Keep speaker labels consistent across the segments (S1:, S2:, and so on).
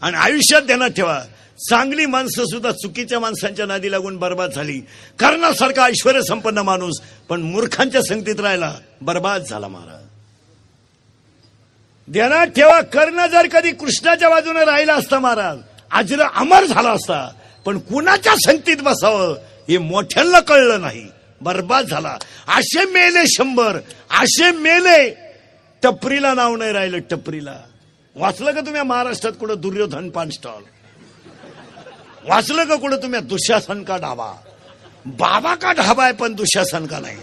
S1: आणि आयुष्यात ध्यानात ठेवा. चांगली माणसं सुद्धा चुकीच्या माणसांच्या नादी लागून बर्बाद झाली. कर्णासारखा ऐश्वर संपन्न माणूस पण मूर्खांच्या संगतीत राहिला बर्बाद झाला महाराज. ध्यानात ठेवा कर्ण जर कधी कृष्णाच्या बाजूने राहिला असता महाराज आजर अमर झाला असता पण कुणाच्या संगतीत बसावं हे मोठ्यांना कळलं नाही. बर्बाद झाला. असे मेले शंभर असे मेले टपरीला नाव नाही राहिलं टपरीला. वाचलं का तुम्ही महाराष्ट्रात कुठं दुर्योधन पान स्टॉल वाचलं का कुठं तुम्ही दुःशासन का ढाबा? बाबा का ढाबा आहे पण दुःशासन का नाही?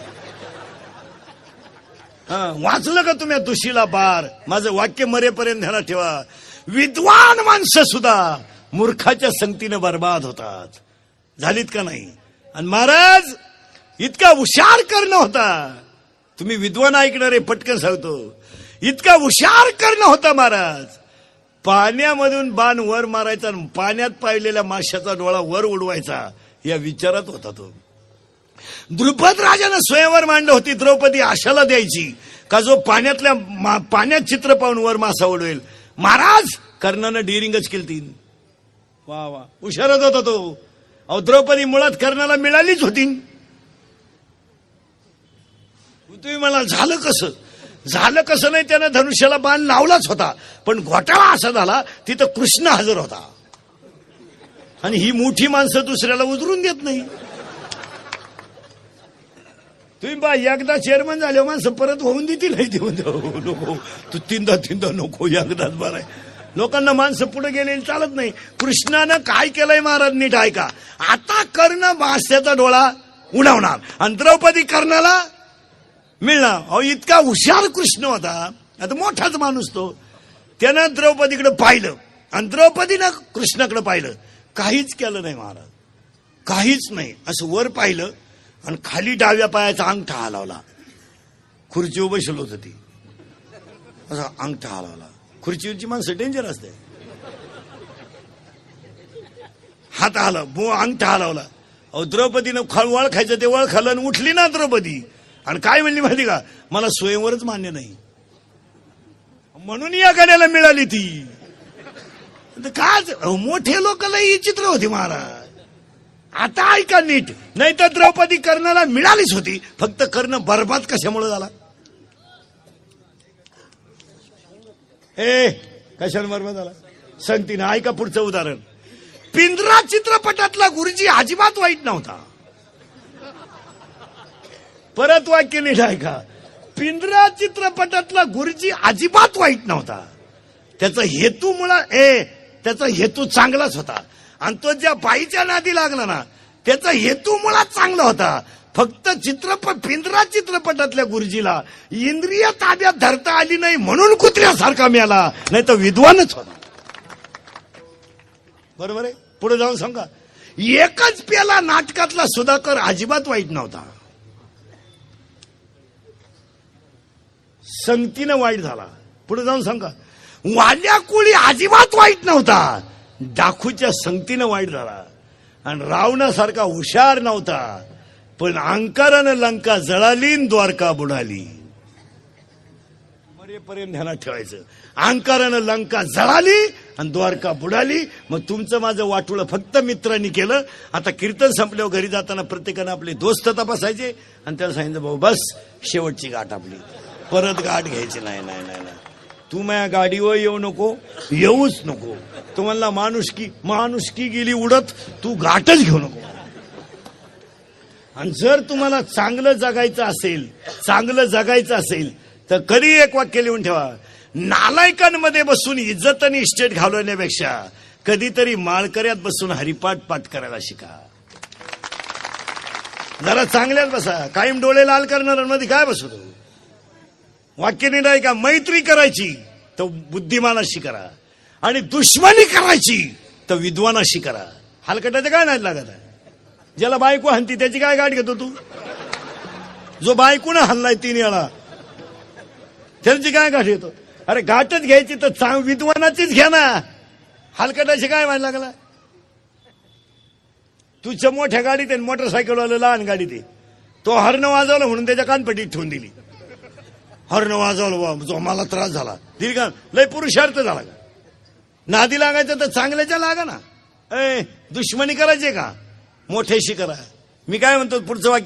S1: वाचलं का तुम्ही दुशीला बार? माझं वाक्य मरेपर्यंत ध्यानात ठेवा. विद्वान माणसं सुद्धा मूर्खाच्या संगतीनं बर्बाद होतात. झालीत का नाही? आणि महाराज इतका हुशार करणं होता. तुम्ही विद्वान ऐकणारे पटकन सांगतो. इतका हुशार करणं होता महाराज. पाण्यामधून बाण वर मारायचा आणि पाण्यात पाहिलेल्या माशाचा डोळा वर उडवायचा या विचारात होता तो. द्रुपद राजानं स्वयंवर मांडलं होती द्रौपदी आशाला द्यायची का जो पाण्यातल्या मा- पाण्यात चित्र पाहून वर मासा उडवेल. महाराज कर्णानं डिरिंगच केली वा वा. हुशारच होता तो. अहो द्रौपदी मुळात कर्णाला मिळालीच होती. तुम्ही मला झालं कसं? झालं कसं नाही त्यानं धनुष्याला बाण लावलाच होता. पण घोटाळा असा झाला तिथं कृष्ण हजर होता. आणि ही मोठी माणसं दुसऱ्याला उतरून देत नाही. तुम्ही बा एकदा चेअरमन झाले माणसं परत होऊन देतील देऊन. हो, नको. तू तीनदा तीनदा नको एकदाच बरं आहे. लोकांना माणसं पुढे गेलेली चालत नाही. कृष्णानं काय केलंय महाराज नीट ऐका आता कर्ण मास्याचा डोळा उडवणार. आणि द्रौपदी कर्णाला मिळणार. अहो इतका हुशार कृष्ण होता. आता मोठाच माणूस तो. त्यानं द्रौपदीकडे पाहिलं. आणि द्रौपदीनं कृष्णाकडे पाहिलं. काहीच केलं नाही महाराज. काहीच नाही. असं वर पाहिलं आणि खाली डाव्या पायाचा अंगठा हलावला. खुर्चीवर बसलो होतं ती. असा अंगठा हलावला. खुर्चीवरची माणसं डेंजर असते. हात आलं बो अंगठा हलावला. अहो द्रौपदीनं खळ वळ खायचं ते वळ खाल्लं आणि उठली ना द्रौपदी. आणि काय म्हणली माहिती का? मला स्वयंवरच मान्य नाही. म्हणून या गाड्याला मिळाली ती. काच मोठे लोक लई चित्र होती महाराज. आता ऐका नीट. नाही तर द्रौपदी कर्णाला मिळालीच होती. फक्त कर्ण बर्बाद कशामुळे झाला? ए कशाला बर्बाद झाला? सांगते ना ऐका पुढचं उदाहरण. पिंजरा चित्रपटातला गुरुजी अजिबात वाईट नव्हता. परत वाक्य नीट का? पिंजरा चित्रपटातला गुरुजी अजिबात वाईट नव्हता. त्याचा हेतू मुळा ए त्याचा हेतू चांगलाच होता. आणि तो ज्या बाईच्या नादी लागला ना त्याचा हेतू मुळात चांगला होता. फक्त चित्रपट पिंजरा चित्रपटातल्या गुरुजीला इंद्रिय ताब्यात धरता आली नाही म्हणून कुत्र्यासारखा मिळाला. नाही तर विद्वानच होता. बरोबर आहे? पुढे जाऊन सांगा. एकच पेला नाटकातला सुधाकर अजिबात वाईट नव्हता. संगतीनं वाईट झाला. पुढे जाऊन सांगा. वाल्या कोळी अजिबात वाईट नव्हता. डाखूच्या संगतीनं वाईट झाला. आणि रावणासारखा हुशार नव्हता. पण अंकारानं लंका जळाली द्वारका बुडाली. मरेपर्यंत ध्यानात ठेवायचं. अंकारानं लंका जळाली आणि द्वारका बुडाली. मग तुमचं माझं वाटोळं फक्त मित्रांनी केलं. आता कीर्तन संपल्यावर घरी जाताना प्रत्येकानं आपले दोस्त तपासायचे. आणि त्याला सांगितलं भाऊ बस शेवटची गाठ आपली. परत गाठ घ्यायची. नाही नाही नाही नाही. तू माझ्या गाडीवर येऊ नको येऊच नको. तुम्हाला माणुसकी माणुसकी गेली उडत तू गाठच घेऊ नको. आणि जर तुम्हाला चांगलं जगायचं असेल चांगलं जगायचं असेल तर कधी एक वाक्य लिहून ठेवा. नालायकांमध्ये बसून इज्जत आणि इस्टेट घालवण्यापेक्षा कधीतरी माळकऱ्यात बसून हरिपाठ पाठ करायला शिका. जरा चांगल्यात बसा. कायम डोळे लाल करणाऱ्यांमध्ये काय बसू वाक्य नाही का मैत्री करायची तर बुद्धिमानाशी करा. आणि दुश्मनी करायची तर विद्वानाशी करा. हलकटाचं काय नाही लागत? ज्याला बायको हनती त्याची काय गाठ घेतो तू? जो बायकून हल्लाय तीन वेळा. त्याची काय गाठ घेतो? अरे गाठच घ्यायची तर चांग विद्वानाचीच घ्या ना. हलकटाशी काय व्हायला लागला? तुझ्या मोठ्या गाडीत आहे मोटरसायकलवाला लहान गाडीत आहे. तो हरण वाजवला म्हणून त्याच्या कानपटीत ठेवून दिली. हॉर्न वाजवलं वा जो मला त्रास झाला. दिली का लय पुरुषार्थ झाला का? नादी लागायचं तर चांगल्याच्या लागा ना. ए दुश्मनी करायचे का? मोठ्याशी करा. मी काय म्हणतो पुढचं वाक्य